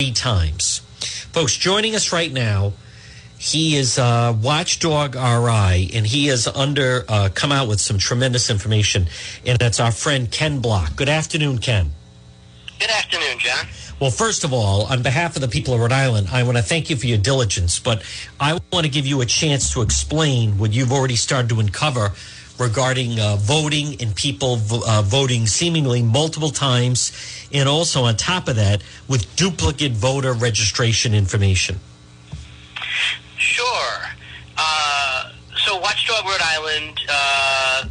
three times. Folks, joining us right now, he is uh, Watchdog RI, and he has under uh, come out with some tremendous information, and that's our friend Ken Block. Good afternoon, Ken. Good afternoon, John. Well, first of all, on behalf of the people of Rhode Island, I want to thank you for your diligence, but I want to give you a chance to explain what you've already started to uncover regarding uh, voting and people uh, voting seemingly multiple times, and also on top of that, with duplicate voter registration information. Sure. Uh, so, Watchdog Rhode Island, uh,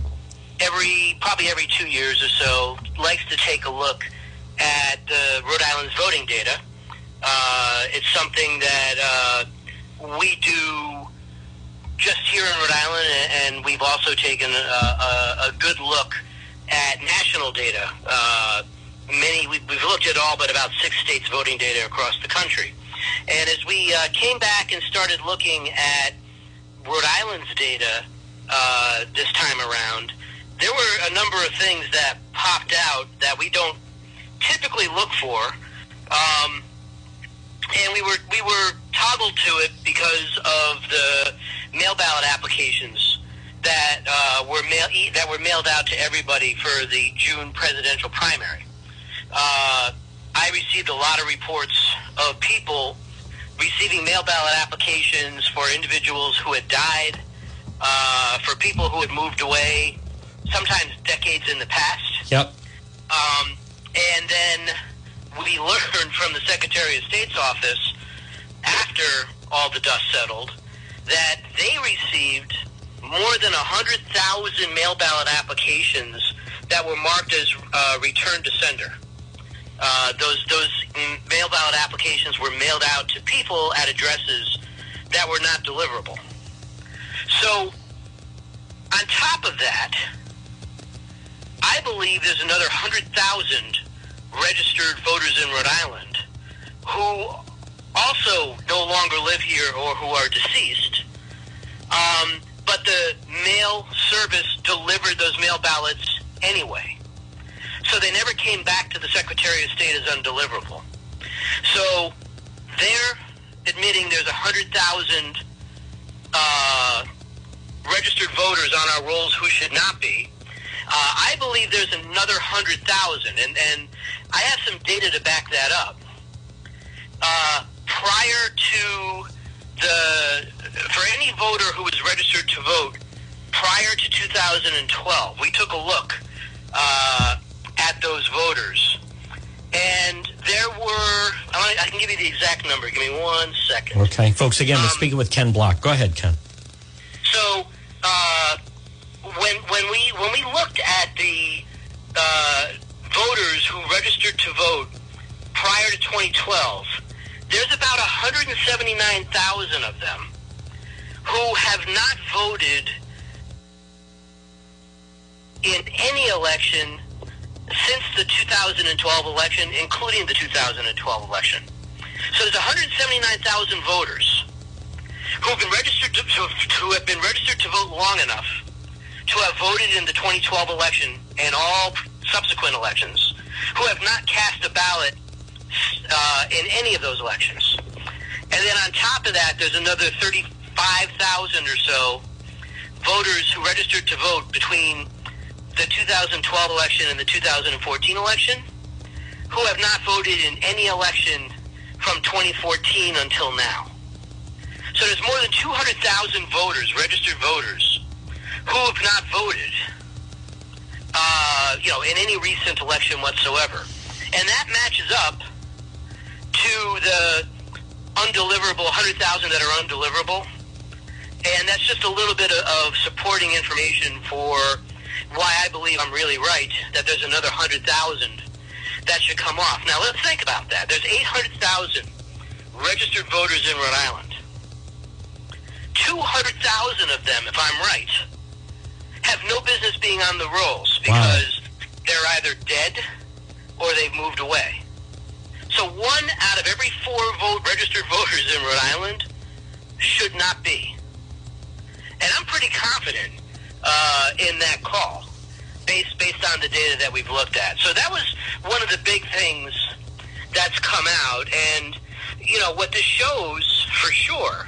every probably every two years or so, likes to take a look at the Rhode Island's voting data. Uh, it's something that uh, we do just here in Rhode Island, and we've also taken a, a, a good look at national data. Uh, many we, we've looked at all but about six states' voting data across the country. And as we uh, came back and started looking at Rhode Island's data uh, this time around, there were a number of things that popped out that we don't typically look for. Um, and we were we were toggled to it because of the mail ballot applications that uh, were mail that were mailed out to everybody for the June presidential primary. Uh, I received a lot of reports of people receiving mail ballot applications for individuals who had died, uh, for people who had moved away, sometimes decades in the past. Yep. Um, and then we learned from the Secretary of State's office after all the dust settled that they received more than 100,000 mail ballot applications that were marked as uh, return to sender. Uh, those those mail ballot applications were mailed out to people at addresses that were not deliverable. So, on top of that, I believe there's another 100,000 registered voters in Rhode Island who also no longer live here or who are deceased. Um, but the mail service delivered those mail ballots anyway. So they never came back to the Secretary of State as undeliverable. So they're admitting there's 100,000 uh, registered voters on our rolls who should not be. Uh, I believe there's another 100,000, and, and I have some data to back that up. Uh, prior to the, for any voter who was registered to vote prior to 2012, we took a look uh, at those voters, and there were, I can give you the exact number. Give me one second. Okay, folks, again, we're um, speaking with Ken Block. Go ahead, Ken. So, uh, when, when, we, when we looked at the uh, voters who registered to vote prior to 2012, there's about 179,000 of them who have not voted in any election since the 2012 election, including the 2012 election. So there's 179,000 voters who have been registered to, who have been registered to vote long enough to have voted in the 2012 election and all subsequent elections, who have not cast a ballot uh, in any of those elections. And then on top of that, there's another 35,000 or so voters who registered to vote between the 2012 election and the 2014 election who have not voted in any election from 2014 until now. So there's more than 200,000 voters, registered voters, who have not voted, uh, you know, in any recent election whatsoever. And that matches up to the undeliverable 100,000 that are undeliverable. And that's just a little bit of supporting information for why I believe I'm really right that there's another 100,000 that should come off. Now, let's think about that. There's 800,000 registered voters in Rhode Island. 200,000 of them, if I'm right, have no business being on the rolls because wow. they're either dead or they've moved away. So one out of every four vote registered voters in Rhode Island should not be. And I'm pretty confident uh, in that call based based on the data that we've looked at. So that was one of the big things that's come out. And, you know, what this shows for sure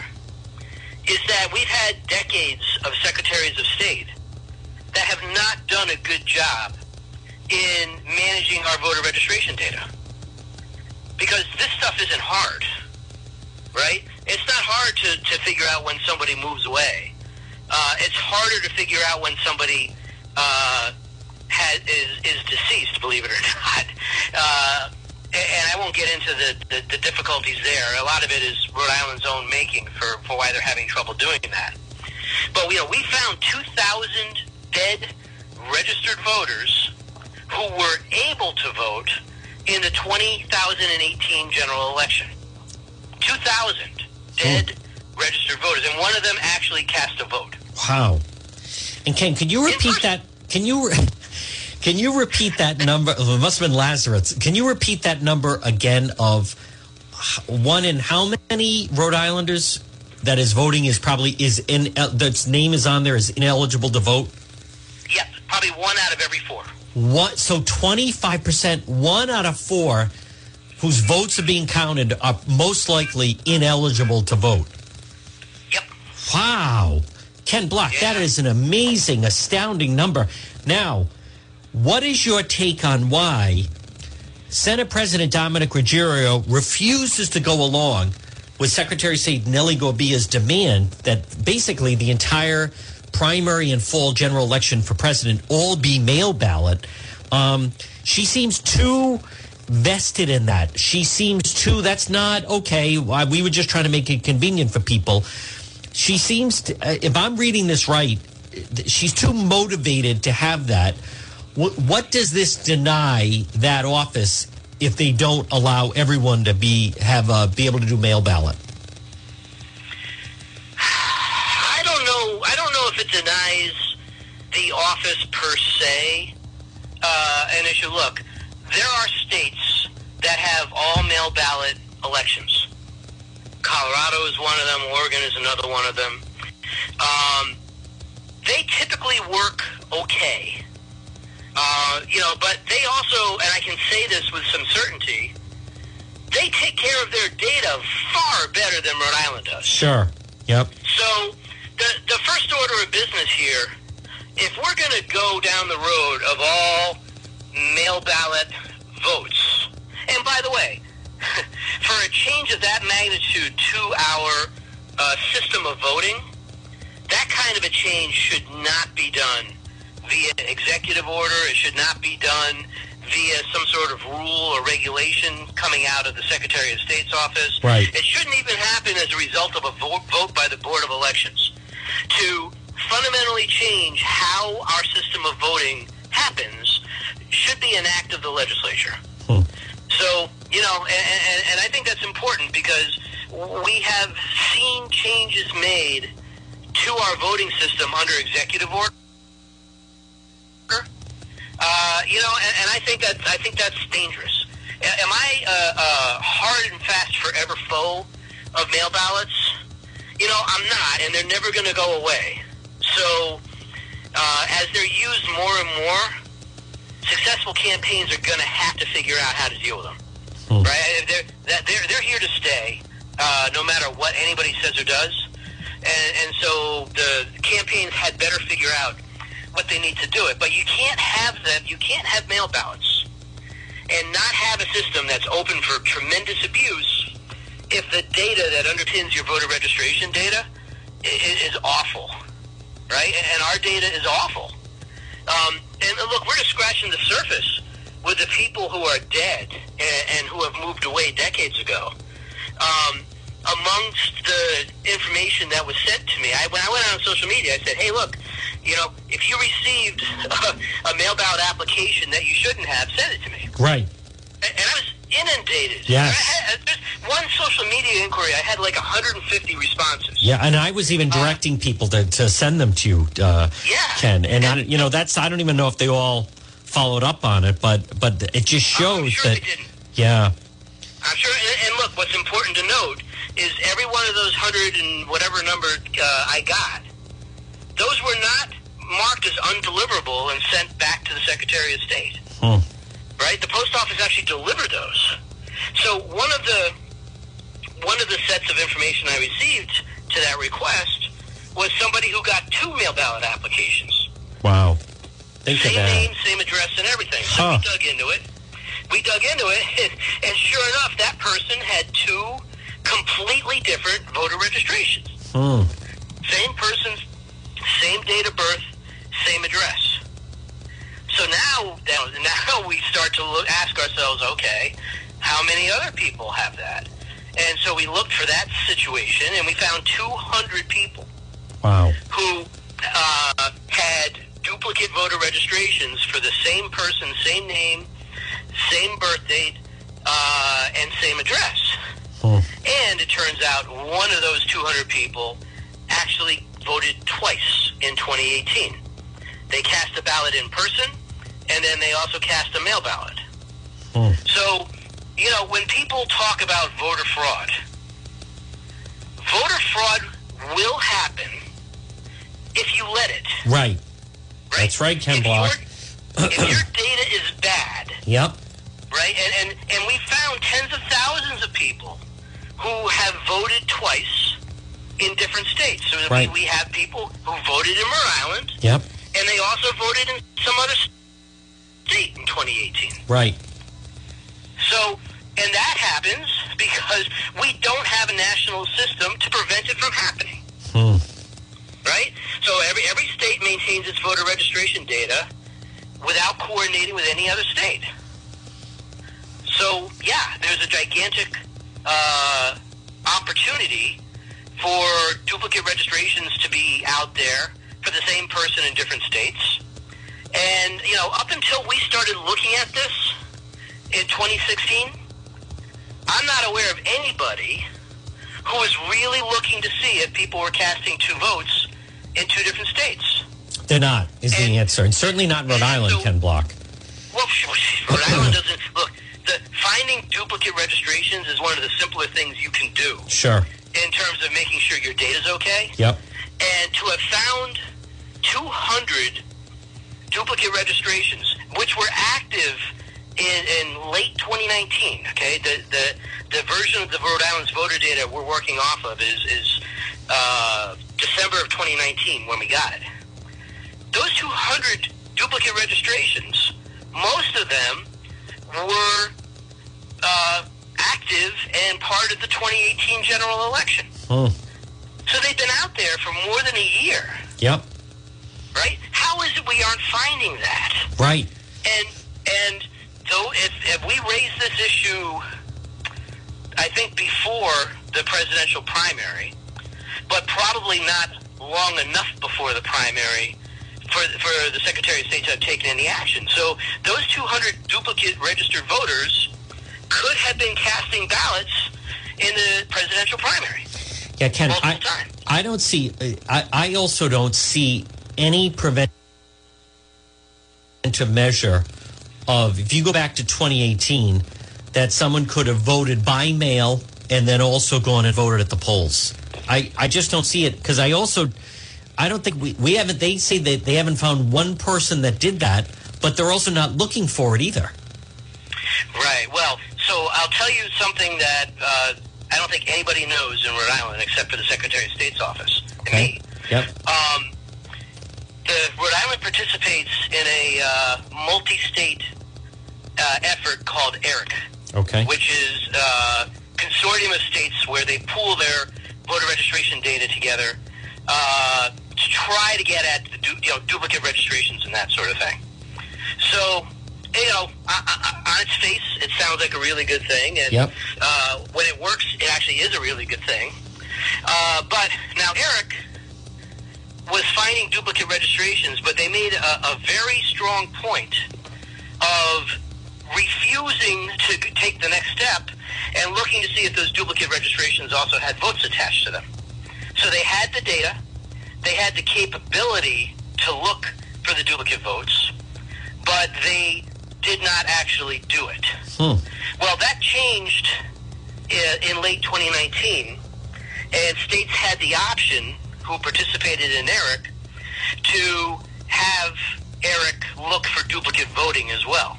is that we've had decades of secretaries of state that have not done a good job in managing our voter registration data. Because this stuff isn't hard, right? It's not hard to, to figure out when somebody moves away. Uh, it's harder to figure out when somebody uh, has, is, is deceased, believe it or not. Uh, and I won't get into the, the, the difficulties there. A lot of it is Rhode Island's own making for, for why they're having trouble doing that. But, you know, we found 2,000 dead registered voters who were able to vote in the 2018 general election. 2,000 dead oh. registered voters, and one of them actually cast a vote. Wow. And Ken, can you repeat that? Can you can you repeat that number? It must have been Lazarus. Can you repeat that number again of one in how many Rhode Islanders that is voting is probably is in uh, that's name is on there is ineligible to vote? Yep, probably one out of every four. What? So twenty five percent, one out of four, whose votes are being counted are most likely ineligible to vote. Yep. Wow. Ken Block, Yeah. that is an amazing, astounding number. Now, what is your take on why Senate President Dominick Ruggerio refuses to go along with Secretary of State Nellie Gorbea's demand that basically the entire primary and fall general election for president all be mail ballot? Um, she seems too vested in that. She seems too, that's not okay. We were just trying to make it convenient for people she seems to, uh, if I'm reading this right, she's too motivated to have that. What, what does this deny that office if they don't allow everyone to be have uh, be able to do mail ballot? Denies the office per se uh, an issue. Look, there are states that have all mail ballot elections. Colorado is one of them. Oregon is another one of them. Um, they typically work okay. Uh, you know, but they also, and I can say this with some certainty, they take care of their data far better than Rhode Island does. Sure. Yep. So the the first order of business here, if we're going to go down the road of all mail ballot votes, and by the way, for a change of that magnitude to our uh, system of voting, that kind of a change should not be done via executive order. It should not be done via some sort of rule or regulation coming out of the Secretary of State's office. Right. It shouldn't even happen as a result of a vote, vote by the Board of Elections. To fundamentally change how our system of voting happens should be an act of the legislature. Hmm. So, you know, and, and, and I think that's important because we have seen changes made to our voting system under executive order. Uh, you know, and, and I think that I think that's dangerous. Am I a, a hard and fast forever foe of mail ballots? You know, I'm not, and they're never going to go away. So, uh, as they're used more and more, successful campaigns are going to have to figure out how to deal with them. Hmm. Right? They're, that- they're, they're here to stay, uh, no matter what anybody says or does. And, and so the campaigns had better figure out what they need to do it. But you can't have them. You can't have mail ballots and not have a system that's open for tremendous abuse if the data that underpins your voter registration data is, is awful, right? And our data is awful. Um, and look, we're just scratching the surface with the people who are dead and, and who have moved away decades ago. Um, amongst the information that was sent to me, I, when I went out on social media, I said, "Hey, look, you know, if you received a, a mail ballot application that you shouldn't have, send it to me." Right. And and I was inundated. Yes. Had, just one social media inquiry, I had like 150 responses. Yeah, and I was even directing people to, to send them to you, uh, Yeah. Ken. And I, you know, that's I don't even know if they all followed up on it, but but it just Oh, I'm shows sure that. they didn't. Yeah. I'm sure. And, and look, what's important to note is every one of those hundred and whatever number uh, I got, those were not marked as undeliverable and sent back to the Secretary of State. Hmm. Right? The post office actually delivered those. So one of the one of the sets of information I received to that request was somebody who got two mail ballot applications. Wow. Think same name, same address, and everything. So Huh. we dug into it. We dug into it, and sure enough, that person had two completely different voter registrations. Hmm. Same person, same date of birth, same address. So now, now, we start to look, ask ourselves, okay, how many other people have that? And so we looked for that situation, and we found 200 people Wow. who uh, had duplicate voter registrations for the same person, same name, same birth date, uh, and same address. Hmm. And it turns out one of those 200 people actually voted twice in 2018. They cast a ballot in person, and then they also cast a mail ballot. Hmm. So, you know, when people talk about voter fraud, voter fraud will happen if you let it. Right. Right? That's right, Ken if Block. Your, if your data is bad, Yep. right? And, and and we found tens of thousands of people who have voted twice in different states. So Right. we, we have people who voted in Rhode Island, Yep. and they also voted in some other state in 2018. Right. So, and that happens because we don't have a national system to prevent it from happening. Hmm. right? So every every state maintains its voter registration data without coordinating with any other state. So yeah, there's a gigantic uh, opportunity for duplicate registrations to be out there for the same person in different states. And you know, up until we started looking at this in 2016, I'm not aware of anybody who was really looking to see if people were casting two votes in two different states. They're not, is the answer. And certainly not Rhode Island, so- Ken Block. Well, Rhode Island doesn't look. The finding duplicate registrations is one of the simpler things you can do Sure. in terms of making sure your data's okay. Yep. And to have found 200 duplicate registrations, which were active in, in late 2019. Okay, the, the the version of the Rhode Island's voter data we're working off of is is uh, December of 2019 when we got it. Those 200 duplicate registrations, most of them were uh, active and part of the 2018 general election. Hmm. So they've been out there for more than a year, Yep. Right? How is it we aren't finding that? Right. And and though if, if we raise this issue, I think before the presidential primary, but probably not long enough before the primary for for the Secretary of State to have taken any action. So those 200 duplicate registered voters could have been casting ballots in the presidential primary Yeah, Ken, I. I don't see, uh, I, I also don't see any preventive measure of, if you go back to 2018, that someone could have voted by mail and then also gone and voted at the polls. I, I just don't see it because I also, I don't think we, we haven't, they say that they haven't found one person that did that, but they're also not looking for it either. Right. Well, so I'll tell you something that uh, I don't think anybody knows in Rhode Island except for the Secretary of State's office and me. Yep. Um, the Rhode Island participates in a uh, multi-state uh, effort called ERIC, Okay. which is a consortium of states where they pool their voter registration data together uh, to try to get at the du- you know duplicate registrations and that sort of thing. So, you know, I, I, on its face, it sounds like a really good thing, and Yep. uh, when it works, it actually is a really good thing. Uh, but now Eric was finding duplicate registrations, but they made a, a very strong point of refusing to take the next step and looking to see if those duplicate registrations also had votes attached to them. So they had the data, they had the capability to look for the duplicate votes, but they did not actually do it. Hmm. Well, that changed in, in late 2019, and states had the option, who participated in ERIC, to have ERIC look for duplicate voting as well.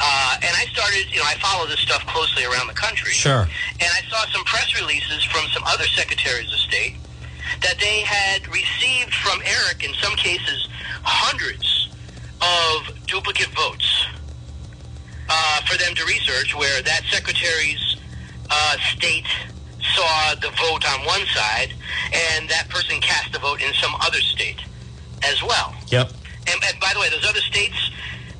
Uh, and I started, you know, I follow this stuff closely around the country. Sure. And I saw some press releases from some other secretaries of state that they had received from Eric, in some cases, hundreds of duplicate votes uh, for them to research where that secretary's uh, state saw the vote on one side and that person cast a vote in some other state as well. Yep. And, and by the way, those other states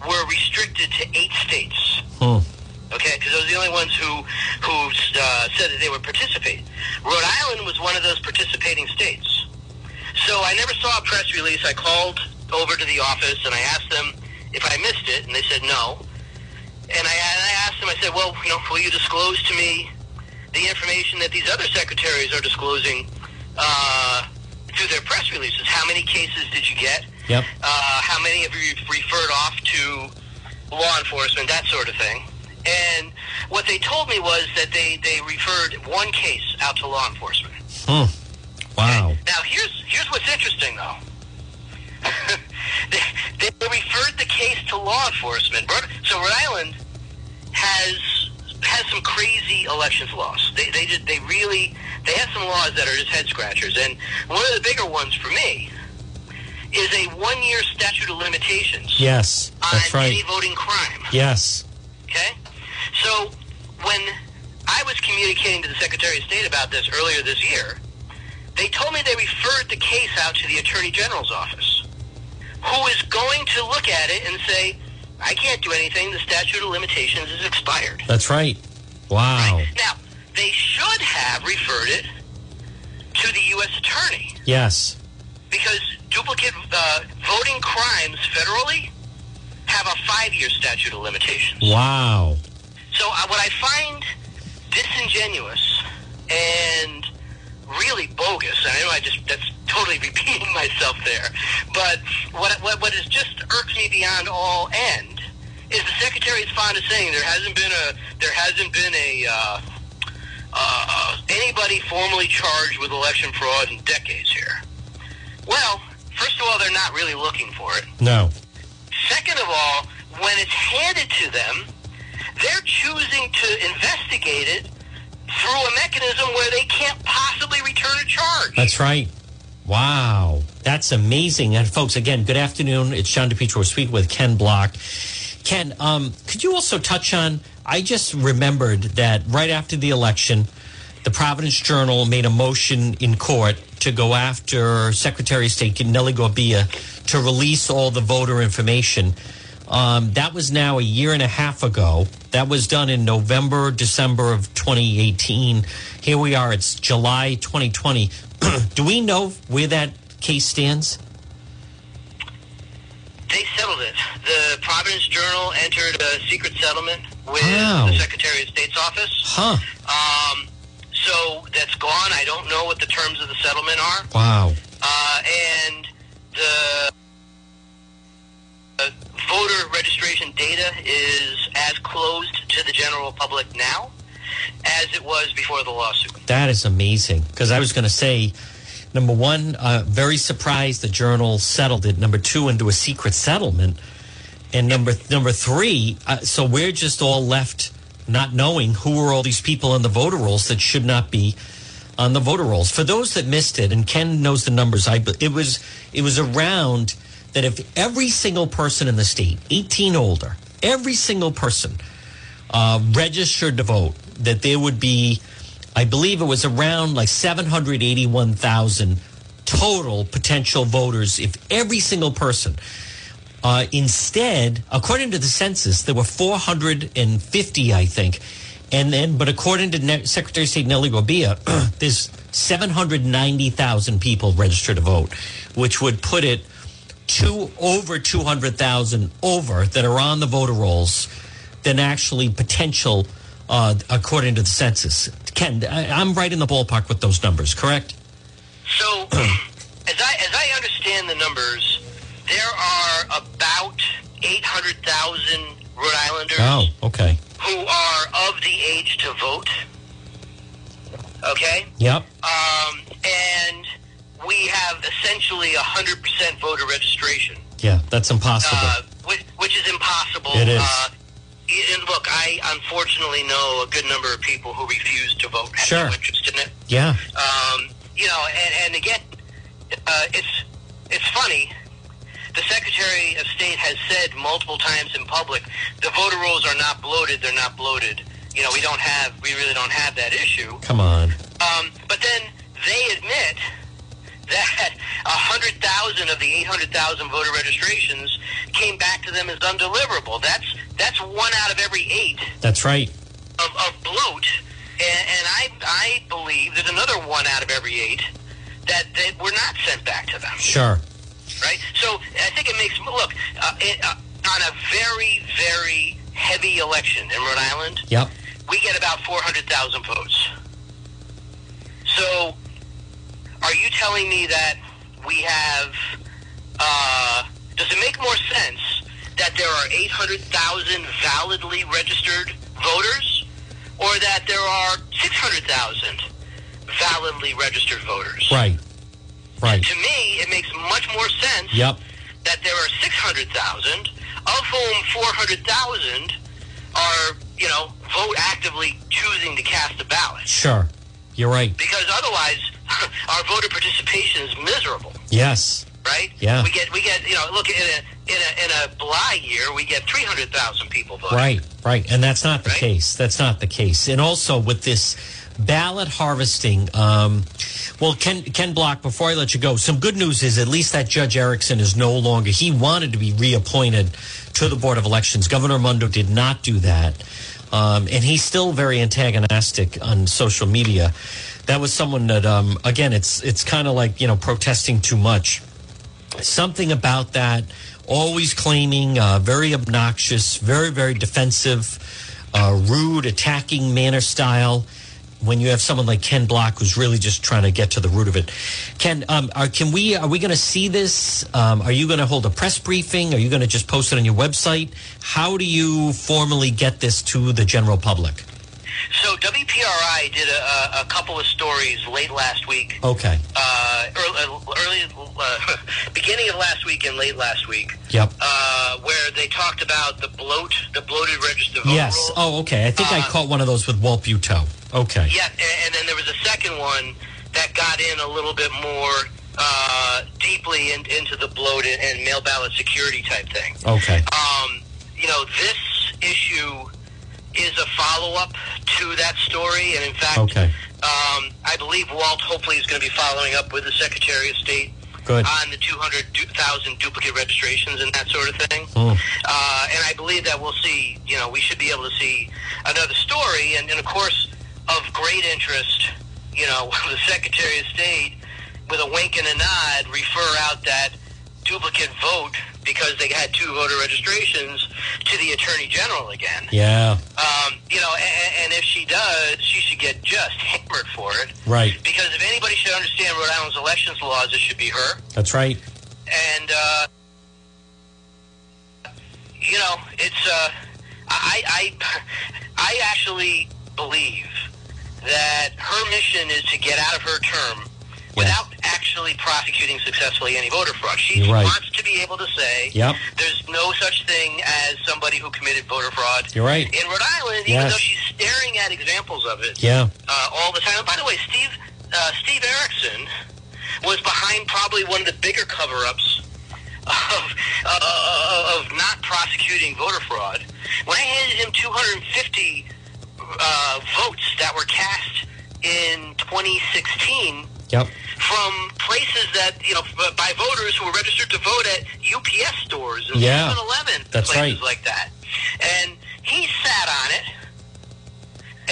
were restricted to eight states. Hmm. Okay, because those are the only ones who who uh, said that they would participate. Rhode Island was one of those participating states. So I never saw a press release. I called over to the office and I asked them if I missed it, and they said no. And I, and I asked them, I said, well, you know, will you disclose to me the information that these other secretaries are disclosing uh, through their press releases? How many cases did you get? Yep. Uh, how many have you referred off to law enforcement, that sort of thing? And what they told me was that they, they referred one case out to law enforcement. Hmm. Wow. Now here's here's what's interesting though. they, they referred the case to law enforcement. So Rhode Island has has some crazy elections laws. They they did they really they have some laws that are just head scratchers. And one of the bigger ones for me is a one year statute of limitations Yes, that's on right. any voting crime. Yes. Okay? So when I was communicating to the Secretary of State about this earlier this year, they told me they referred the case out to the Attorney General's office, who is going to look at it and say, I can't do anything. The statute of limitations is expired. That's right. Wow. Now, they should have referred it to the U.S. Attorney Yes. because duplicate uh, voting crimes federally have a five-year statute of limitations. Wow. So uh, what I find disingenuous and really bogus, and I know I just that's totally repeating myself there, but what what what has just irked me beyond all end is the secretary is fond of saying there hasn't been a there hasn't been a uh, uh, anybody formally charged with election fraud in decades here. Well, first of all, they're not really looking for it. No. Second of all, when it's handed to them, they're choosing to investigate it through a mechanism where they can't possibly return a charge. That's right. Wow. That's amazing. And folks, again, good afternoon. It's John DePetro speaking with Ken Block. Ken, um, could you also touch on? I just remembered that right after the election, the Providence Journal made a motion in court to go after Secretary of State Nellie Gorbea to release all the voter information. Um, that was now a year and a half ago. That was done in November, December of 2018. Here we are. It's July 2020. Do we know where that case stands? They settled it. The Providence Journal entered a secret settlement with Wow. the Secretary of State's office. Huh. Um, so that's gone. I don't know what the terms of the settlement are. Wow. Uh, and the uh, voter registration data is as closed to the general public now as it was before the lawsuit. That is amazing. Because I was going to say, number one, uh, very surprised the journal settled it. Number two, into a secret settlement. And number number three, uh, so we're just all left not knowing who are all these people on the voter rolls that should not be on the voter rolls. For those that missed it, and Ken knows the numbers, I it was it was around that if every single person in the state, 18 older, every single person uh, registered to vote, that there would be, I believe it was around like 781,000 total potential voters if every single person. Uh, instead, according to the census, there were 450, I think. And then, but according to Secretary of State Nellie Gorbea, there's 790,000 people registered to vote, which would put it to over 200,000 over that are on the voter rolls than actually potential, uh, according to the census. Ken, I, I'm right in the ballpark with those numbers, correct? So, as I as I understand the numbers, there are about eight hundred thousand Rhode Islanders Oh, okay. who are of the age to vote. Okay, Yep. um, and we have essentially hundred percent voter registration. Yeah, that's impossible. uh, which, which is impossible. It is. Uh, and look, I unfortunately know a good number of people who refuse to vote. Have Sure. no interest in it. Yeah. Um, you know, and, and again, uh, it's it's funny. The Secretary of State has said multiple times in public, the voter rolls are not bloated. They're not bloated. You know, we don't have, we really don't have that issue. Come on. Um, but then they admit that 100,000 of the 800,000 voter registrations came back to them as undeliverable. That's that's one out of every eight That's right. of, of bloat, and, and I I believe there's another one out of every eight that that were not sent back to them. Sure. Right. So I think it makes look uh, it, uh, on a very very heavy election in Rhode Island Yep. we get about 400,000 votes. So, are you telling me that we have, uh, does it make more sense that there are 800,000 validly registered voters or that there are 600,000 validly registered voters? Right. Right. To me, it makes much more sense Yep. that there are 600,000, of whom 400,000 are, you know, vote actively choosing to cast a ballot. Sure. You're right. Because otherwise, our voter participation is miserable, Yes. right? Yeah. We get, we get, you know, look in a in a in a Bly year, we get 300,000 people voting. Right, right. And that's not the Right? case. That's not the case. And also with this ballot harvesting, um, well, Ken, Ken Block, before I let you go, some good news is at least that Judge Erickson is no longer, he wanted to be reappointed to the Board of Elections. Governor Raimondo did not do that. Um, and he's still very antagonistic on social media. That was someone that, um, again, it's it's kind of like you know protesting too much. Something about that always claiming uh, very obnoxious very very defensive uh, rude attacking manner style. When you have someone like ken block who's really just trying to get to the root of it. Ken um, are, can we are we going to see this? Um, are you going to hold a press briefing? Are you going to just post it on your website? How do you formally get this to the general public So WPRI did a, a, couple of stories late last week. Okay. Uh, early, early uh, beginning of last week and late last week, yep. Uh, where they talked about the bloat, the bloated register yes. oh okay. I think i Uh, caught one of those with walt buteau. Okay. Yeah, and, and then there was a second one that got in a little bit more uh, deeply in, into the bloat and, and mail ballot security type thing. okay. Um, you know, this issue is a follow up to that story, and in fact, Okay. um, I believe Walt hopefully is going to be following up with the Secretary of State Good. on the 200,000 duplicate registrations and that sort of thing. Hmm. Uh, and I believe that we'll see, you know, we should be able to see another story. And, and of course, of great interest, you know, the Secretary of State, with a wink and a nod, refer out that duplicate vote because they had two voter registrations to the Attorney General again. yeah Um, you know, and, and if she does, she should get just hammered for it. right Because if anybody should understand Rhode Island's elections laws, it should be her. that's right And, uh, you know, it's, uh, I, I, I actually believe that her mission is to get out of her term without actually prosecuting successfully any voter fraud. She You're right. wants to be able to say Yep. there's no such thing as somebody who committed voter fraud You're right. in Rhode Island, even though she's staring at examples of it Yeah. uh, all the time. And by the way, Steve uh, Steve Erickson was behind probably one of the bigger cover-ups of uh, of not prosecuting voter fraud. When I handed him 250 uh, votes that were cast in 2016 Yep. From places that you know by voters who were registered to vote at UPS stores and Yeah. 7-Eleven That's places right. like that, and he sat on it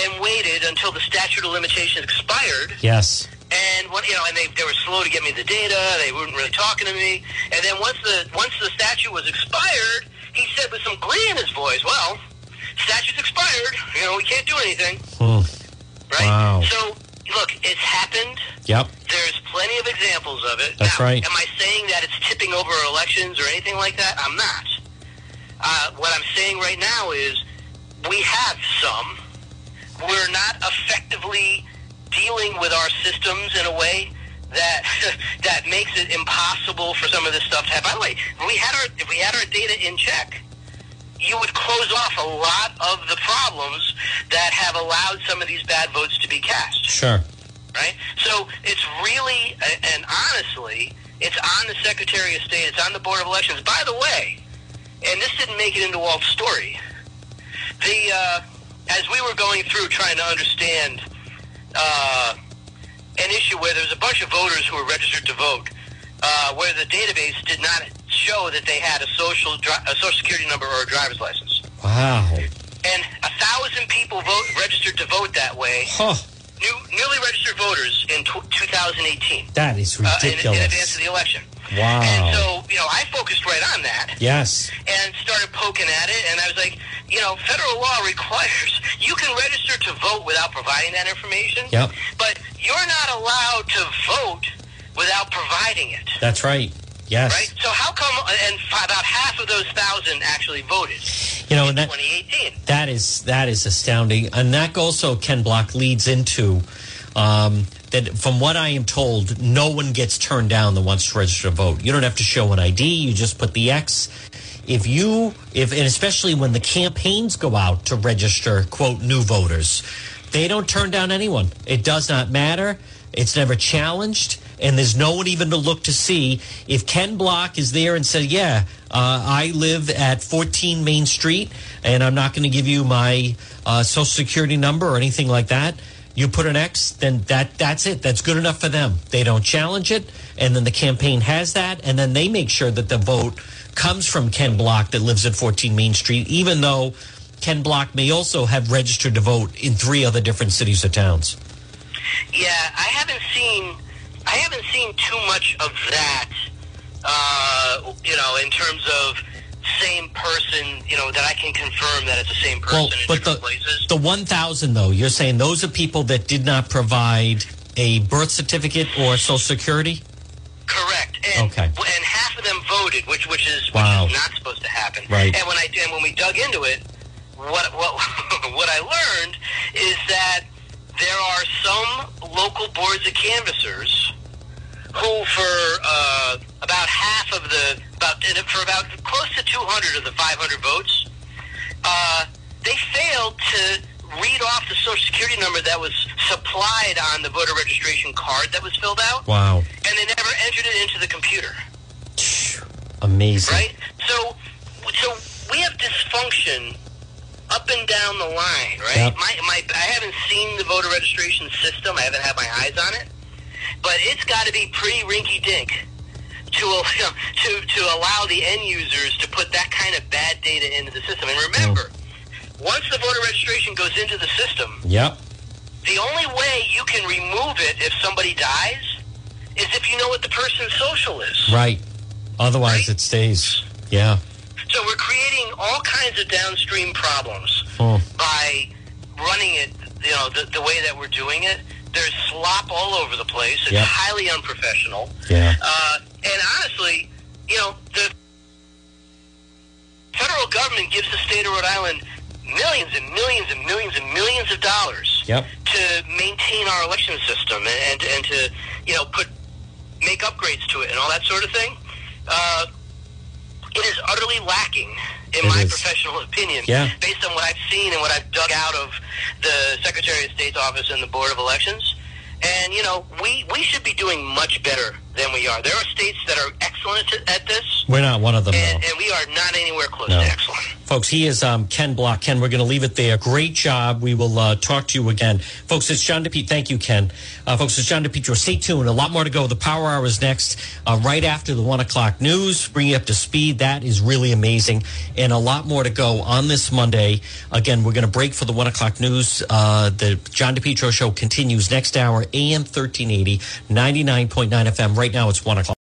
and waited until the statute of limitations expired. Yes. And what you know, and they they were slow to get me the data. They weren't really talking to me. And then once the once the statute was expired, he said with some glee in his voice, "Well, statute's expired. You know, we can't do anything." Hmm. Right. Wow. So look, it's happened. Yep. There's plenty of examples of it. That's now, right. Am I saying that it's tipping over elections or anything like that? I'm not. Uh, what I'm saying right now is we have some. We're not effectively dealing with our systems in a way that that makes it impossible for some of this stuff to happen. By the way, if we had our if we had our data in check, you would close off a lot of the problems that have allowed some of these bad votes to be cast. Sure. Right? So it's really, and honestly, it's on the Secretary of State, it's on the Board of Elections. By the way, and this didn't make it into Walt's story, the, uh, as we were going through trying to understand uh, an issue where there was a bunch of voters who were registered to vote, uh, where the database did not show that they had a social dri- a social security number or a driver's license. Wow. And a thousand people vote registered to vote that way. Huh. New, newly registered voters in tw 2018. That is Uh, in, ridiculous. in advance of the election. Wow. And so, you know, I focused right on that yes. and started poking at it. And I was like, you know, federal law requires you can register to vote without providing that information. Yep. But you're not allowed to vote without providing it. That's right. Yes. Right? So how come, and about half of those thousand actually voted You know, in that 2018? that is that is astounding, and that also Ken Block leads into um, that. From what I am told, no one gets turned down that wants to register to vote. You don't have to show an ID. You just put the X. If you, if and especially when the campaigns go out to register, quote, new voters, they don't turn down anyone. It does not matter. It's never challenged, and there's no one even to look to see if Ken Block is there and said, "Yeah, uh, I live at 14 Main Street, and I'm not going to give you my uh, social security number or anything like that." You put an X, then that that's it. That's good enough for them. They don't challenge it, and then the campaign has that, and then they make sure that the vote comes from Ken Block that lives at 14 Main Street, even though Ken Block may also have registered to vote in three other different cities or towns. Yeah, I haven't seen, I haven't seen too much of that. Uh, you know, in terms of same person, you know, that I can confirm that it's the same person Well, in but the different places. the 1,000 though, you're saying those are people that did not provide a birth certificate or social security? Correct. And, Okay. And half of them voted, which which is which is not supposed to happen. Right. And when I and when we dug into it, what what what I learned is that there are some local boards of canvassers who, for uh, about half of the about for about close to 200 of the 500 votes, uh, they failed to read off the social security number that was supplied on the voter registration card that was filled out Wow. and they never entered it into the computer, Amazing. right? So, so we have dysfunction up and down the line, right? Yep. My, my, I haven't seen the voter registration system. I haven't had my eyes on it, but it's got to be pretty rinky-dink to to to allow the end users to put that kind of bad data into the system. And remember, mm. once the voter registration goes into the system, Yep. the only way you can remove it if somebody dies is if you know what the person's social is. Right. Otherwise, Right? it stays. Yeah. So we're creating all kinds of downstream problems Hmm. by running it, you know, the, the way that we're doing it. There's slop all over the place. It's Yep. highly unprofessional. Yeah. Uh, and honestly, you know, the federal government gives the state of Rhode Island millions and millions and millions and millions of dollars Yep. to maintain our election system and, and, and to, you know, put make upgrades to it and all that sort of thing. Uh, it is utterly lacking, in It my is. professional opinion, Yeah. based on what I've seen and what I've dug out of the Secretary of State's office and the Board of Elections. And, you know, we, we should be doing much better than we are. There are states that are excellent at- at this, We're not one of them, and, though. and we are not anywhere close No. to excellent. Folks, he is um, Ken Block. Ken, we're going to leave it there. Great job. We will uh, talk to you again. Folks, it's John DePetro. Thank you, Ken. Uh, folks, it's John DePetro. Stay tuned. A lot more to go. The Power Hour is next, uh, right after the 1 o'clock news. Bring you up to speed. That is really amazing. And a lot more to go on this Monday. Again, we're going to break for the 1 o'clock news. Uh, the John DePetro Show continues next hour, AM 1380, 99.9 FM. Right now, it's 1 o'clock.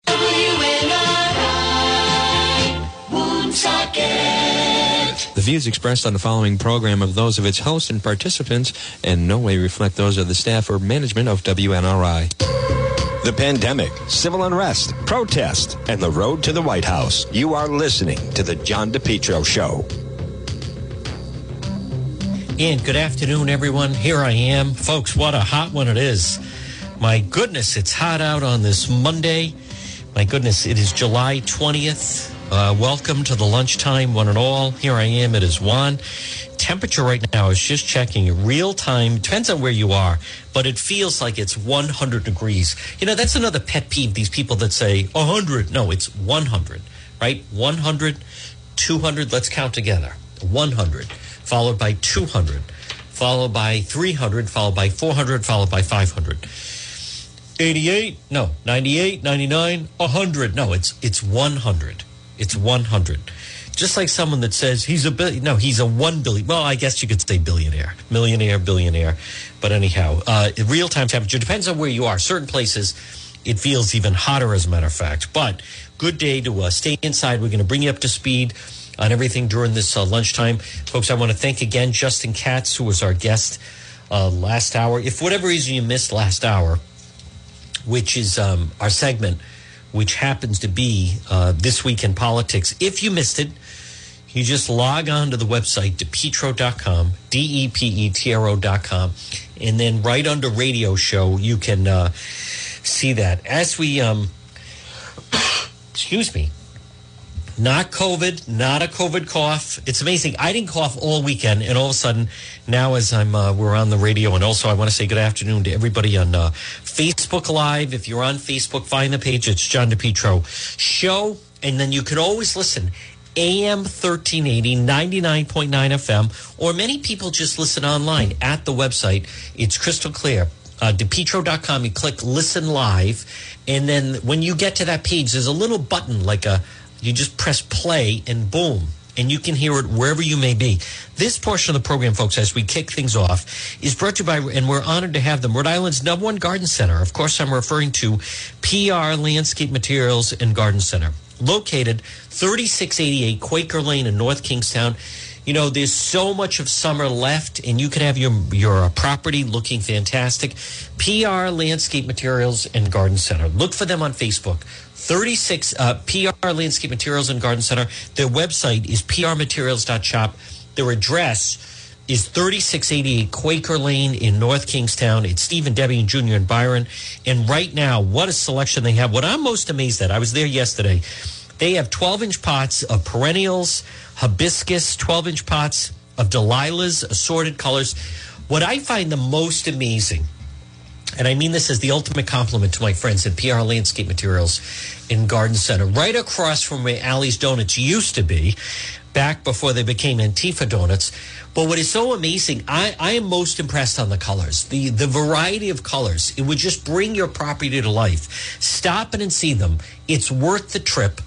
The views expressed on the following program of those of its hosts and participants in no way reflect those of the staff or management of WNRI. The pandemic, civil unrest, protest, and the road to the White House. You are listening to The John DePetro Show. And good afternoon, everyone. Here I am. Folks, what a hot one it is. My goodness, it's hot out on this Monday. My goodness, it is July 20th. Uh, welcome to the lunchtime, one and all. Here I am. It is one. Temperature right now is just checking real time. Depends on where you are, but it feels like it's 100 degrees. You know, that's another pet peeve. These people that say 100. No, it's 100, right? 100, 200. Let's count together. 100, followed by 200, followed by 300, followed by 400, followed by 500. 88 no 98 99 100 no it's it's 100 it's 100 just like someone that says he's a billion no he's a 1 billion well i guess you could say billionaire millionaire billionaire but anyhow uh, real-time temperature depends on where you are. Certain places it feels even hotter as a matter of fact. But good day to uh, stay inside. We're going to bring you up to speed on everything during this uh, lunchtime. Folks i want to thank again justin katz who was our guest uh, last hour. If whatever reason you missed last hour which is um, our segment, which happens to be uh, This Week in Politics. If you missed it, you just log on to the website, depetro.com, D E P E T R O.com, and then right under radio show, you can uh, see that. As we, um, excuse me, not COVID, not a COVID cough. It's amazing. I didn't cough all weekend, and all of a sudden, now as I'm uh, we're on the radio, and also I want to say good afternoon to everybody on uh, Facebook Live. If you're on Facebook, find the page. It's John DePetro Show, and then you can always listen. AM 1380, 99.9 FM, or many people just listen online at the website. It's crystal clear. Uh, DePetro.com, you click listen live, and then when you get to that page, there's a little button like a you just press play and boom, and you can hear it wherever you may be. This portion of the program, folks, as we kick things off, is brought to you by, and we're honored to have them, Rhode Island's number one garden center. Of course, I'm referring to PR Landscape Materials and Garden Center, located 3688 Quaker Lane in North Kingstown. You know, there's so much of summer left, and you could have your your property looking fantastic. PR Landscape Materials and Garden Center. Look for them on Facebook. 36 uh, PR Landscape Materials and Garden Center. Their website is prmaterials.shop. Their address is 3688 Quaker Lane in North Kingstown. It's Stephen, Debbie, and Junior and Byron. And right now, what a selection they have. What I'm most amazed at, I was there yesterday. They have 12 inch pots of perennials, hibiscus, 12 inch pots of Delilah's, assorted colors. What I find the most amazing and I mean this as the ultimate compliment to my friends at PR Landscape Materials in Garden Center, right across from where Allie's Donuts used to be, back before they became Antifa Donuts. But what is so amazing, I, I am most impressed on the colors, the the variety of colors. It would just bring your property to life. Stop in and see them. It's worth the trip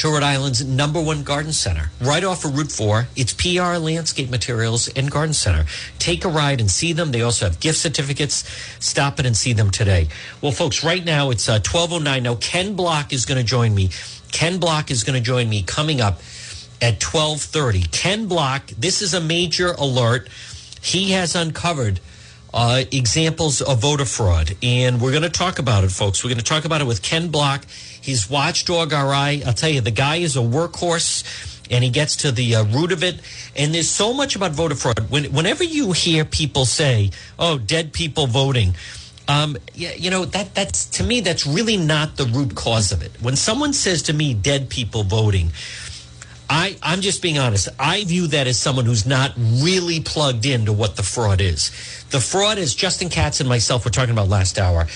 to Rhode Island's number one garden center, right off of Route 4. It's PR Landscape Materials and Garden Center. Take a ride and see them. They also have gift certificates. Stop in and see them today. Well, folks, right now it's uh, 1209. Now, Ken Block is going to join me. Ken Block is going to join me coming up at 1230. Ken Block, this is a major alert. He has uncovered uh, examples of voter fraud. And we're going to talk about it, folks. We're going to talk about it with Ken Block. He's Watchdog RI. I'll tell you, the guy is a workhorse and he gets to the uh, root of it. And there's so much about voter fraud. When, whenever you hear people say, oh, dead people voting, um, yeah, you know that that's to me that's really not the root cause of it. When someone says to me, "dead people voting," I I'm just being honest. I view that as someone who's not really plugged into what the fraud is. The fraud is Justin Katz and myself were talking about last hour.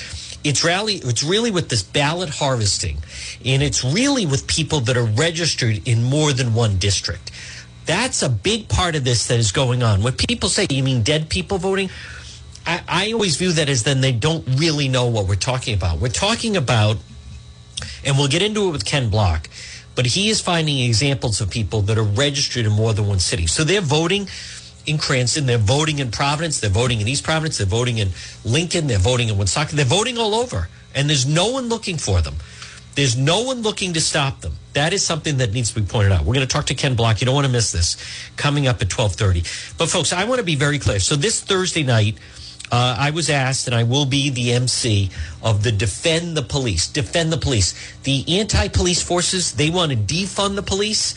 It's really it's really with this ballot harvesting, and it's really with people that are registered in more than one district. That's a big part of this that is going on. When people say, "You mean dead people voting?" I, I always view that as then they don't really know what we're talking about. We're talking about, and we'll get into it with Ken Block, but he is finding examples of people that are registered in more than one city. So they're voting in Cranston, they're voting in Providence, they're voting in East Providence, they're voting in Lincoln, they're voting in Woonsocket, they're voting all over, and there's no one looking for them. There's no one looking to stop them. That is something that needs to be pointed out. We're going to talk to Ken Block. You don't want to miss this coming up at 1230. But folks, I want to be very clear. So this Thursday night, uh, I was asked, and I will be the MC of the Defend the Police. Defend the Police. The anti-police forces, they want to defund the police.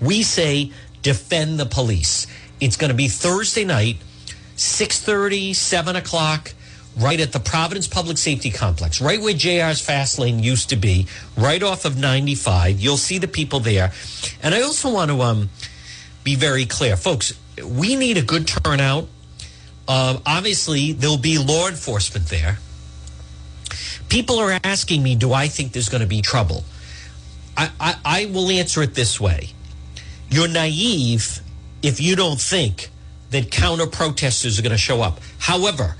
We say defend the police. It's going to be Thursday night, 6.30, 7 o'clock. right at the Providence Public Safety Complex, right where JR's Fast Lane used to be, right off of 95. You'll see the people there. And I also want to um, be very clear. Folks, we need a good turnout. Um, obviously, there'll be law enforcement there. People are asking me, do I think there's going to be trouble? I, I, I will answer it this way. You're naive if you don't think that counter protesters are going to show up. However,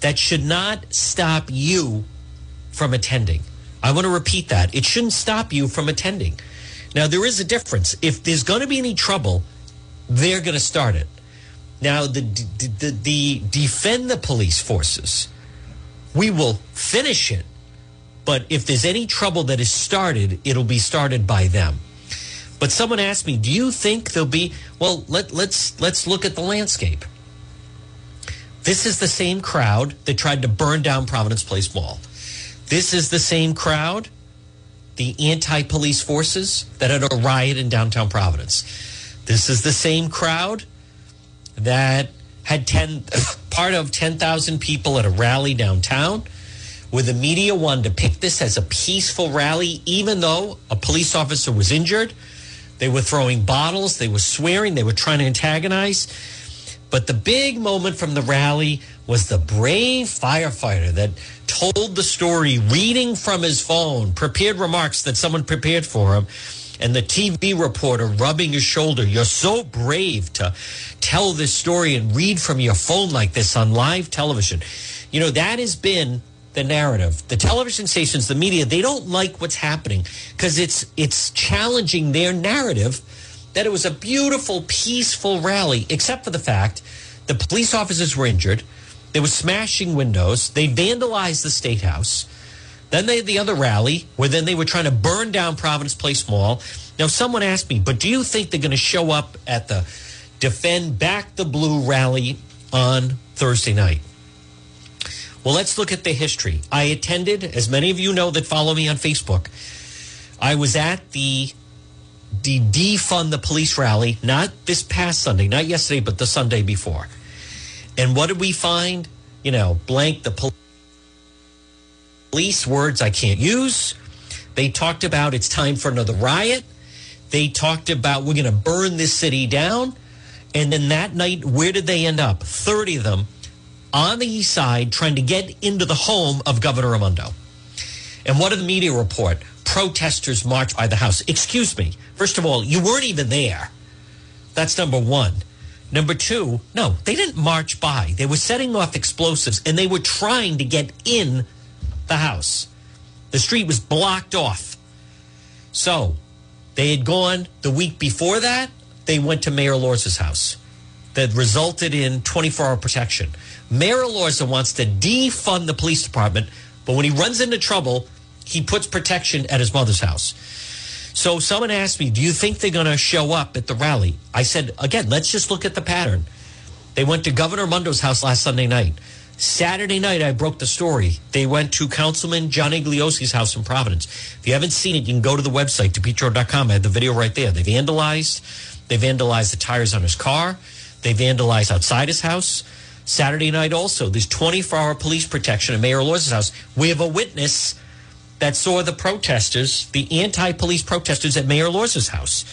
that should not stop you from attending. I want to repeat that. It shouldn't stop you from attending. Now, there is a difference. If there's going to be any trouble, they're going to start it. Now, the, the, the, the defend the police forces, we will finish it. But if there's any trouble that is started, it'll be started by them. But someone asked me, "Do you think there'll be?" Well, let, let's let's look at the landscape. This is the same crowd that tried to burn down Providence Place Mall. This is the same crowd, the anti-police forces that had a riot in downtown Providence. This is the same crowd that had 10 part of 10,000 people at a rally downtown where the media wanted to pick this as a peaceful rally even though a police officer was injured they were throwing bottles, they were swearing, they were trying to antagonize. But the big moment from the rally was the brave firefighter that told the story, reading from his phone, prepared remarks that someone prepared for him, and the TV reporter rubbing his shoulder. You're so brave to tell this story and read from your phone like this on live television. You know, that has been the narrative. The television stations, the media, they don't like what's happening because it's it's challenging their narrative that it was a beautiful, peaceful rally, except for the fact the police officers were injured. They were smashing windows. They vandalized the state house. Then they had the other rally where then they were trying to burn down Providence Place Mall. Now, someone asked me, but do you think they're going to show up at the Defend Back the Blue rally on Thursday night? Well, let's look at the history. I attended, as many of you know that follow me on Facebook, I was at the, the defund the police rally, not this past Sunday, not yesterday, but the Sunday before. And what did we find? You know, blank the police words I can't use. They talked about it's time for another riot. They talked about we're going to burn this city down. And then that night, where did they end up? 30 of them on the east side trying to get into the home of Governor Raimondo. And what did the media report? Protesters marched by the house. Excuse me. First of all, you weren't even there. That's number one. Number two, no, they didn't march by. They were setting off explosives and they were trying to get in the house. The street was blocked off. So they had gone the week before that, they went to Mayor Elorza's house that resulted in 24 hour protection. Mayor Elorza wants to defund the police department, but when he runs into trouble, he puts protection at his mother's house. So someone asked me, Do you think they're going to show up at the rally? I said, Again, let's just look at the pattern. They went to Governor Mundo's house last Sunday night. Saturday night, I broke the story. They went to Councilman John Igliozzi's house in Providence. If you haven't seen it, you can go to the website, depetro.com. I have the video right there. They vandalized. They vandalized the tires on his car. They vandalized outside his house. Saturday night also, there's 24 hour police protection at Mayor Elorza's house. We have a witness that saw the protesters, the anti police protesters at Mayor Elorza's house.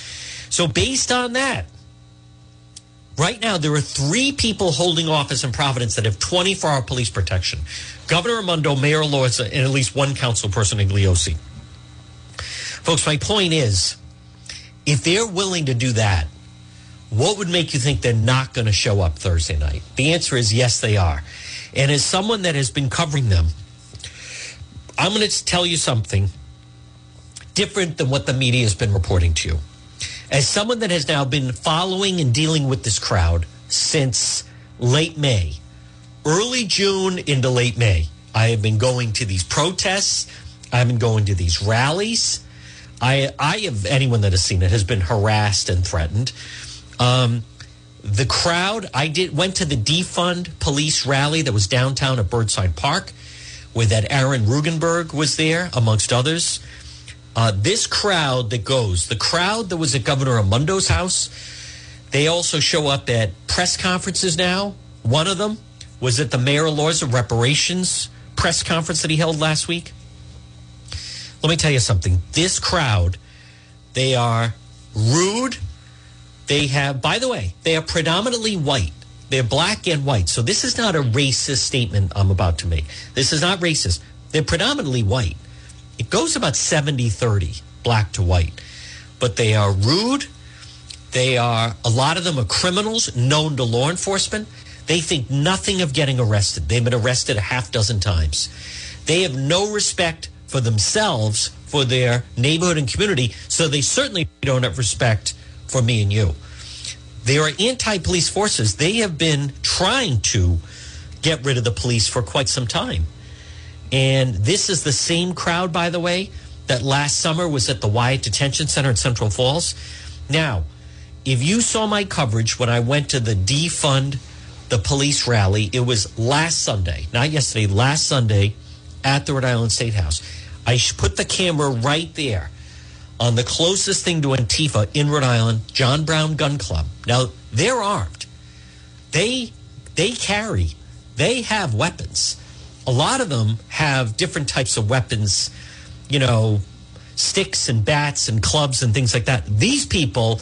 So, based on that, right now there are three people holding office in Providence that have 24 hour police protection Governor Raimondo, Mayor Elorza, and at least one council person, Igliozzi. Folks, my point is if they're willing to do that, what would make you think they're not going to show up Thursday night? The answer is yes, they are. And as someone that has been covering them, I'm going to tell you something different than what the media has been reporting to you. As someone that has now been following and dealing with this crowd since late May, early June into late May, I have been going to these protests. I've been going to these rallies. I, I have anyone that has seen it has been harassed and threatened. Um, the crowd, I did went to the defund police rally that was downtown at Burnside Park, where that Aaron Regunberg was there, amongst others. Uh, this crowd that goes, the crowd that was at Governor Raimondo's house, they also show up at press conferences now. One of them was at the Mayor Elorza's Reparations press conference that he held last week? Let me tell you something. This crowd, they are rude. They have, by the way, they are predominantly white. They're black and white. So this is not a racist statement I'm about to make. This is not racist. They're predominantly white. It goes about 70 30, black to white. But they are rude. They are, a lot of them are criminals known to law enforcement. They think nothing of getting arrested. They've been arrested a half dozen times. They have no respect for themselves, for their neighborhood and community. So they certainly don't have respect for me and you. There are anti police forces. They have been trying to get rid of the police for quite some time. And this is the same crowd, by the way, that last summer was at the Wyatt Detention Center in Central Falls. Now, if you saw my coverage when I went to the defund the police rally, it was last Sunday, not yesterday, last Sunday at the Rhode Island State House. I put the camera right there on the closest thing to Antifa in Rhode Island, John Brown Gun Club. Now, they're armed. They they carry, they have weapons. A lot of them have different types of weapons, you know, sticks and bats and clubs and things like that. These people,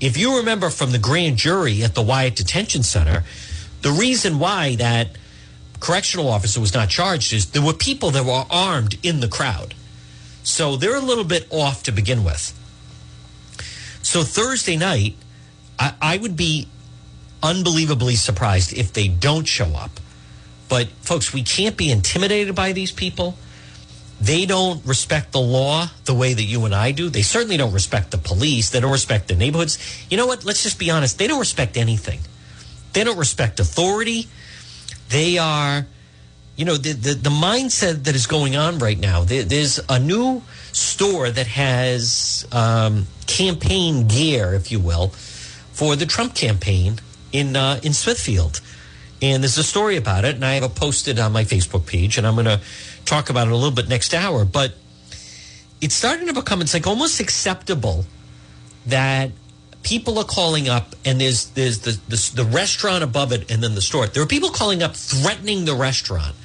if you remember from the grand jury at the Wyatt Detention Center, the reason why that correctional officer was not charged is there were people that were armed in the crowd. So they're a little bit off to begin with. So Thursday night, I, I would be unbelievably surprised if they don't show up. But folks, we can't be intimidated by these people. They don't respect the law the way that you and I do. They certainly don't respect the police. They don't respect the neighborhoods. You know what? Let's just be honest. They don't respect anything. They don't respect authority. They are, you know, the, the, the mindset that is going on right now. There, there's a new store that has um, campaign gear, if you will, for the Trump campaign in uh, in Smithfield. And there's a story about it, and I have it posted on my Facebook page, and I'm going to talk about it a little bit next hour. But it's starting to become, it's like almost acceptable that people are calling up, and there's there's the, the, the restaurant above it, and then the store. There are people calling up threatening the restaurant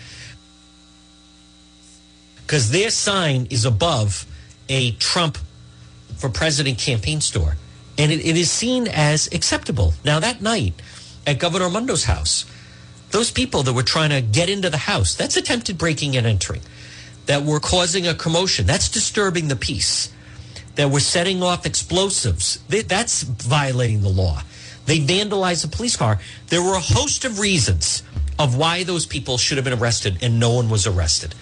because their sign is above a Trump for president campaign store. And it, it is seen as acceptable. Now, that night at Governor Mundo's house, those people that were trying to get into the house, that's attempted breaking and entering, that were causing a commotion, that's disturbing the peace, that were setting off explosives, that's violating the law. They vandalized a police car. There were a host of reasons of why those people should have been arrested, and no one was arrested.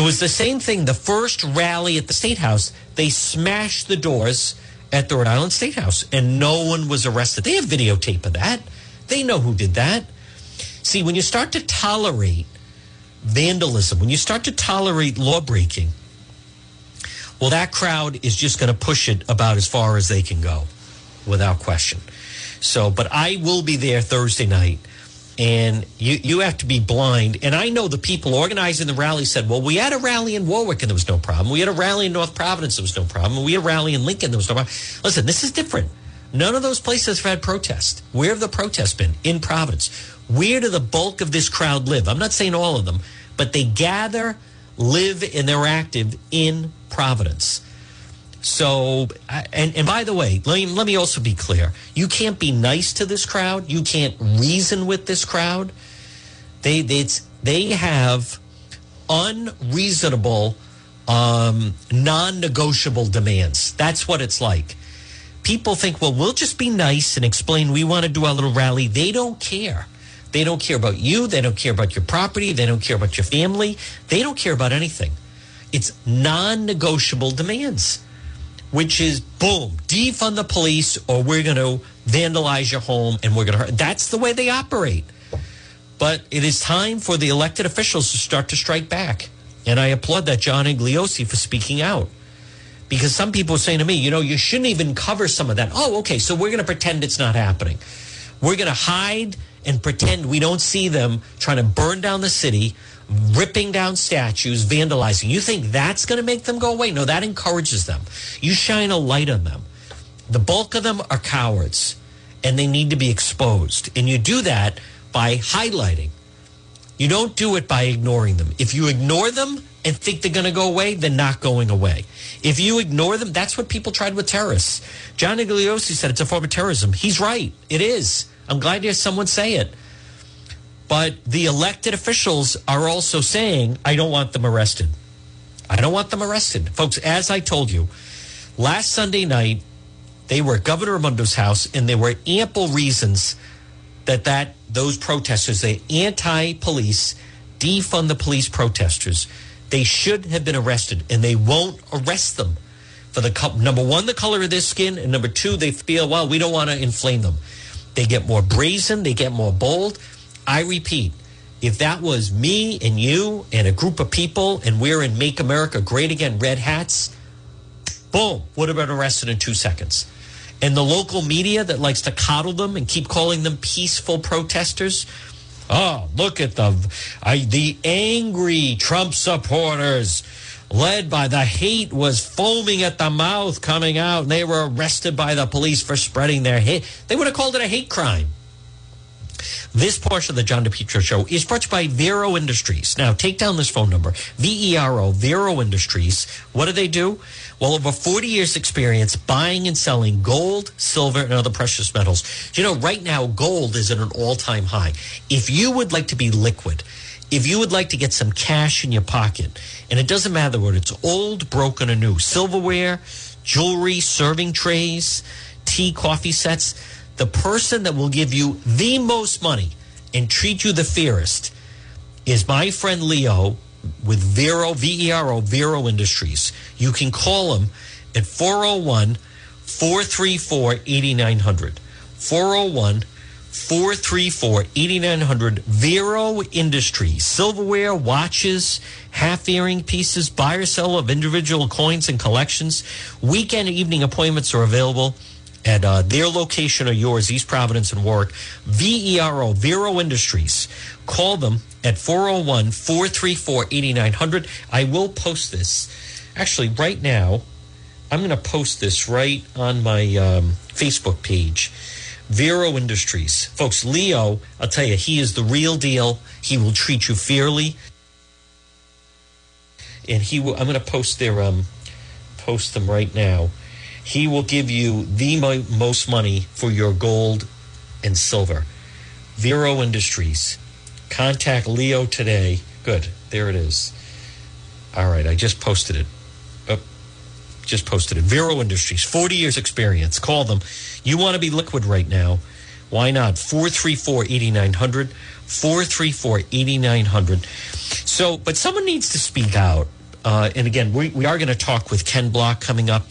It was the same thing. The first rally at the State House, they smashed the doors at the Rhode Island State House, and no one was arrested. They have videotape of that. They know who did that. See, when you start to tolerate vandalism, when you start to tolerate law breaking, well, that crowd is just going to push it about as far as they can go, without question. So, but I will be there Thursday night and you you have to be blind. And I know the people organizing the rally said, "Well, we had a rally in Warwick and there was no problem. We had a rally in North Providence, there was no problem. We had a rally in Lincoln, there was no problem." Listen, this is different. None of those places have had protests. Where have the protests been? In Providence. Where do the bulk of this crowd live? I'm not saying all of them, but they gather, live, and they're active in Providence. So, and, and by the way, let me, let me also be clear. You can't be nice to this crowd. You can't reason with this crowd. They, they, they have unreasonable, um, non negotiable demands. That's what it's like. People think, well, we'll just be nice and explain we want to do our little rally. They don't care. They don't care about you. They don't care about your property. They don't care about your family. They don't care about anything. It's non negotiable demands which is boom, defund the police or we're going to vandalize your home and we're going to hurt. That's the way they operate. But it is time for the elected officials to start to strike back. And I applaud that John Igliozzi for speaking out. Because some people are saying to me, you know, you shouldn't even cover some of that. Oh, okay, so we're going to pretend it's not happening. We're going to hide and pretend we don't see them trying to burn down the city ripping down statues, vandalizing. You think that's going to make them go away? No, that encourages them. You shine a light on them. The bulk of them are cowards and they need to be exposed. And you do that by highlighting. You don't do it by ignoring them. If you ignore them and think they're going to go away, they're not going away. If you ignore them, that's what people tried with terrorists. John Igliozzi said it's a form of terrorism. He's right. It is. I'm glad to hear someone say it. But the elected officials are also saying, I don't want them arrested. I don't want them arrested. Folks, as I told you, last Sunday night, they were at Governor Raimondo's house, and there were ample reasons that that those protesters, the anti-police, defund the police protesters, they should have been arrested, and they won't arrest them for the number one, the color of their skin, and number two, they feel well, we don't want to inflame them. They get more brazen, they get more bold. I repeat, if that was me and you and a group of people, and we're in Make America Great Again red hats, boom, would have been arrested in two seconds. And the local media that likes to coddle them and keep calling them peaceful protesters. Oh, look at the I, the angry Trump supporters led by the hate was foaming at the mouth coming out and they were arrested by the police for spreading their hate. They would have called it a hate crime. This portion of the John DePetro show is brought to you by Vero Industries. Now, take down this phone number, V-E-R-O, Vero Industries. What do they do? Well, over 40 years experience buying and selling gold, silver, and other precious metals. You know, right now, gold is at an all-time high. If you would like to be liquid, if you would like to get some cash in your pocket, and it doesn't matter what it's old, broken, or new, silverware, jewelry, serving trays, tea, coffee sets, the person that will give you the most money and treat you the fairest is my friend Leo with Vero, V E R O, Vero Industries. You can call him at 401 434 8900. 401 434 8900. Vero Industries. Silverware, watches, half earring pieces, buy or sell of individual coins and collections. Weekend evening appointments are available at uh, their location or yours, East Providence and Warwick, VERO, Vero Industries. Call them at 401 434 8900. I will post this. Actually, right now, I'm going to post this right on my um, Facebook page. Vero Industries. Folks, Leo, I'll tell you, he is the real deal. He will treat you fairly. And he will, I'm going to post their, um, post them right now he will give you the mo- most money for your gold and silver. Vero Industries. Contact Leo today. Good. There it is. All right. I just posted it. Oh, just posted it. Vero Industries. 40 years experience. Call them. You want to be liquid right now. Why not? 434 8900. 434 8900. So, but someone needs to speak out. Uh, and again, we, we are going to talk with Ken Block coming up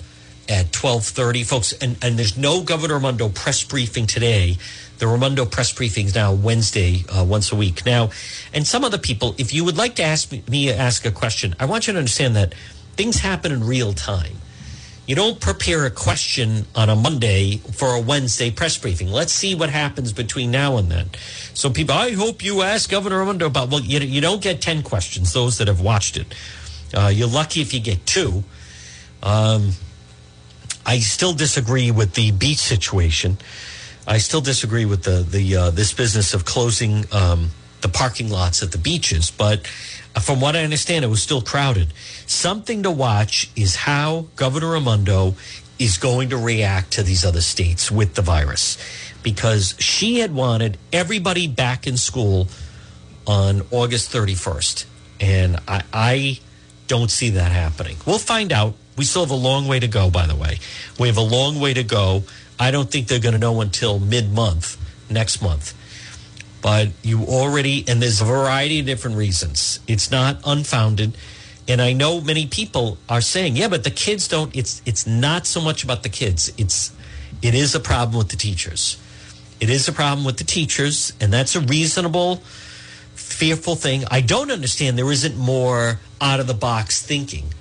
at 12.30 folks and, and there's no governor raimondo press briefing today. The raimondo press briefing is now wednesday uh, once a week. Now and some other people if you would like to ask me, me ask a question i want you to understand that things happen in real time. You don't prepare a question on a monday for a wednesday press briefing. Let's see what happens between now and then. So people i hope you ask governor raimondo about well you, you don't get 10 questions those that have watched it. Uh, you're lucky if you get two. Um, I still disagree with the beach situation. I still disagree with the the uh, this business of closing um, the parking lots at the beaches. But from what I understand, it was still crowded. Something to watch is how Governor Raimondo is going to react to these other states with the virus, because she had wanted everybody back in school on August 31st, and I, I don't see that happening. We'll find out. We still have a long way to go, by the way. We have a long way to go. I don't think they're going to know until mid month, next month. But you already, and there's a variety of different reasons. It's not unfounded. And I know many people are saying, yeah, but the kids don't, it's, it's not so much about the kids. It's, it is a problem with the teachers. It is a problem with the teachers, and that's a reasonable, fearful thing. I don't understand there isn't more out of the box thinking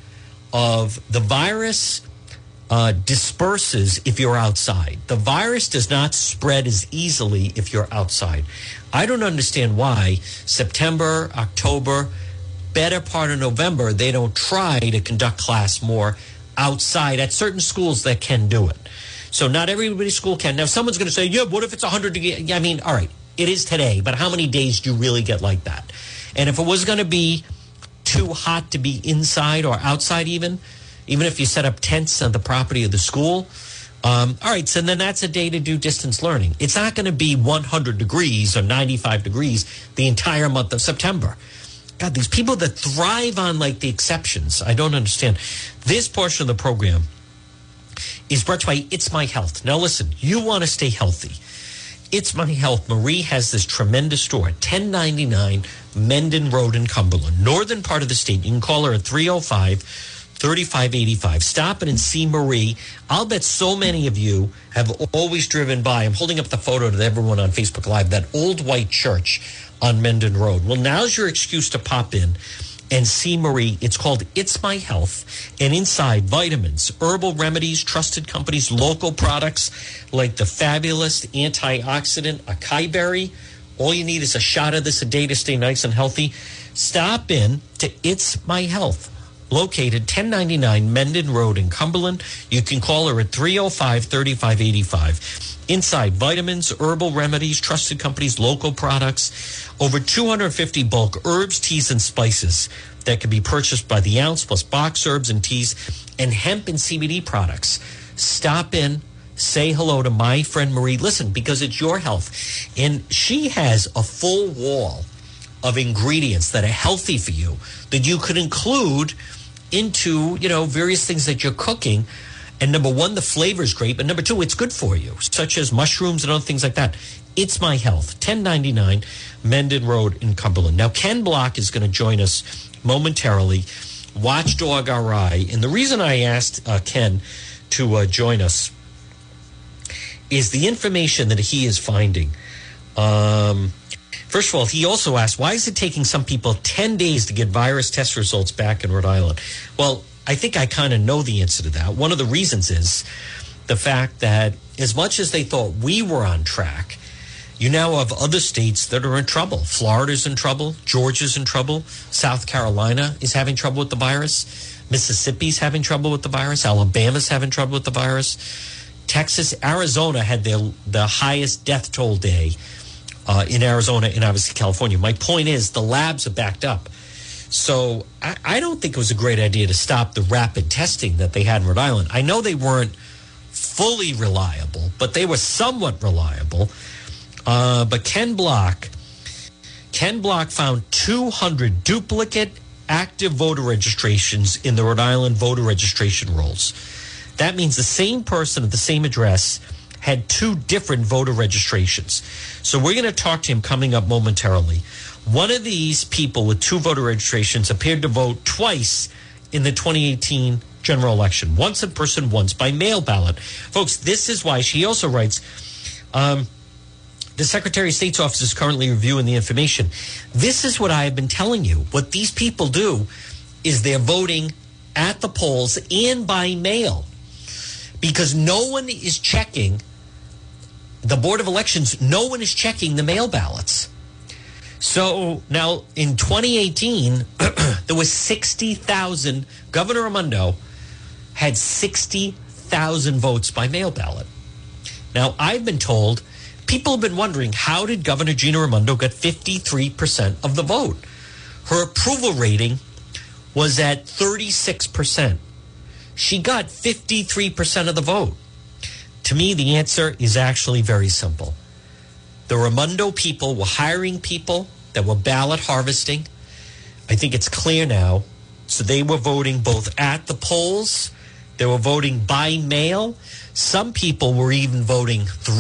of the virus uh, disperses if you're outside. The virus does not spread as easily if you're outside. I don't understand why September, October, better part of November, they don't try to conduct class more outside at certain schools that can do it. So not everybody's school can. Now someone's going to say, yeah, what if it's 100 degrees? I mean, all right, It is today, but how many days do you really get like that? And if it was going to be too hot to be inside or outside, even, even if you set up tents on the property of the school, um, all right, so then that's a day to do distance learning. It's not going to be 100 degrees or 95 degrees the entire month of September. God, these people that thrive on like the exceptions, I don't understand. This portion of the program is brought to you by It's My Health. Now, listen, you want to stay healthy. It's My Health. Marie has this tremendous store, 1099 Mendon Road in Cumberland, northern part of the state. You can call her at 305 3585. Stop in and see Marie. I'll bet so many of you have always driven by. I'm holding up the photo to everyone on Facebook Live, that old white church on Mendon Road. Well, now's your excuse to pop in and see Marie. It's called It's My Health. And inside, vitamins, herbal remedies, trusted companies, local products like the fabulous antioxidant acai berry. All you need is a shot of this a day to stay nice and healthy. Stop in to It's My Health located 1099 Mendon Road in Cumberland. You can call her at 305 3585. Inside vitamins, herbal remedies, trusted companies, local products, over 250 bulk herbs, teas, and spices that can be purchased by the ounce, plus box herbs and teas, and hemp and CBD products. Stop in, say hello to my friend Marie. Listen, because it's your health. And she has a full wall of ingredients that are healthy for you that you could include into, you know, various things that you're cooking. And number one, the flavor is great. But number two, it's good for you, such as mushrooms and other things like that. It's My Health, 1099 Mendon Road in Cumberland. Now, Ken Block is going to join us momentarily, Watchdog RI. And the reason I asked uh, Ken to uh, join us is the information that he is finding. Um, First of all, he also asked, why is it taking some people 10 days to get virus test results back in Rhode Island? Well, I think I kind of know the answer to that. One of the reasons is the fact that as much as they thought we were on track, you now have other states that are in trouble. Florida's in trouble. Georgia's in trouble. South Carolina is having trouble with the virus. Mississippi's having trouble with the virus. Alabama's having trouble with the virus. Texas, Arizona had their the highest death toll day uh, in Arizona and obviously California. My point is the labs are backed up. So I, I, don't think it was a great idea to stop the rapid testing that they had in Rhode Island. I know they weren't fully reliable, but they were somewhat reliable. Uh, but Ken Block, Ken Block found 200 duplicate active voter registrations in the Rhode Island voter registration rolls. That means the same person at the same address had two different voter registrations. So we're going to talk to him coming up momentarily. One of these people with two voter registrations appeared to vote twice in the 2018 general election, once in person, once by mail ballot. Folks, this is why she also writes. Um, the Secretary of State's office is currently reviewing the information. This is what I have been telling you. What these people do is they're voting at the polls and by mail because no one is checking the Board of Elections, no one is checking the mail ballots. So now in 2018, there was 60,000, Governor Raimondo had 60,000 votes by mail ballot. Now I've been told, people have been wondering, how did Governor Gina Raimondo get 53% of the vote? Her approval rating was at 36%. She got 53% of the vote. To me, the answer is actually very simple. The Raimondo people were hiring people that were ballot harvesting. I think it's clear now. So they were voting both at the polls, they were voting by mail. Some people were even voting three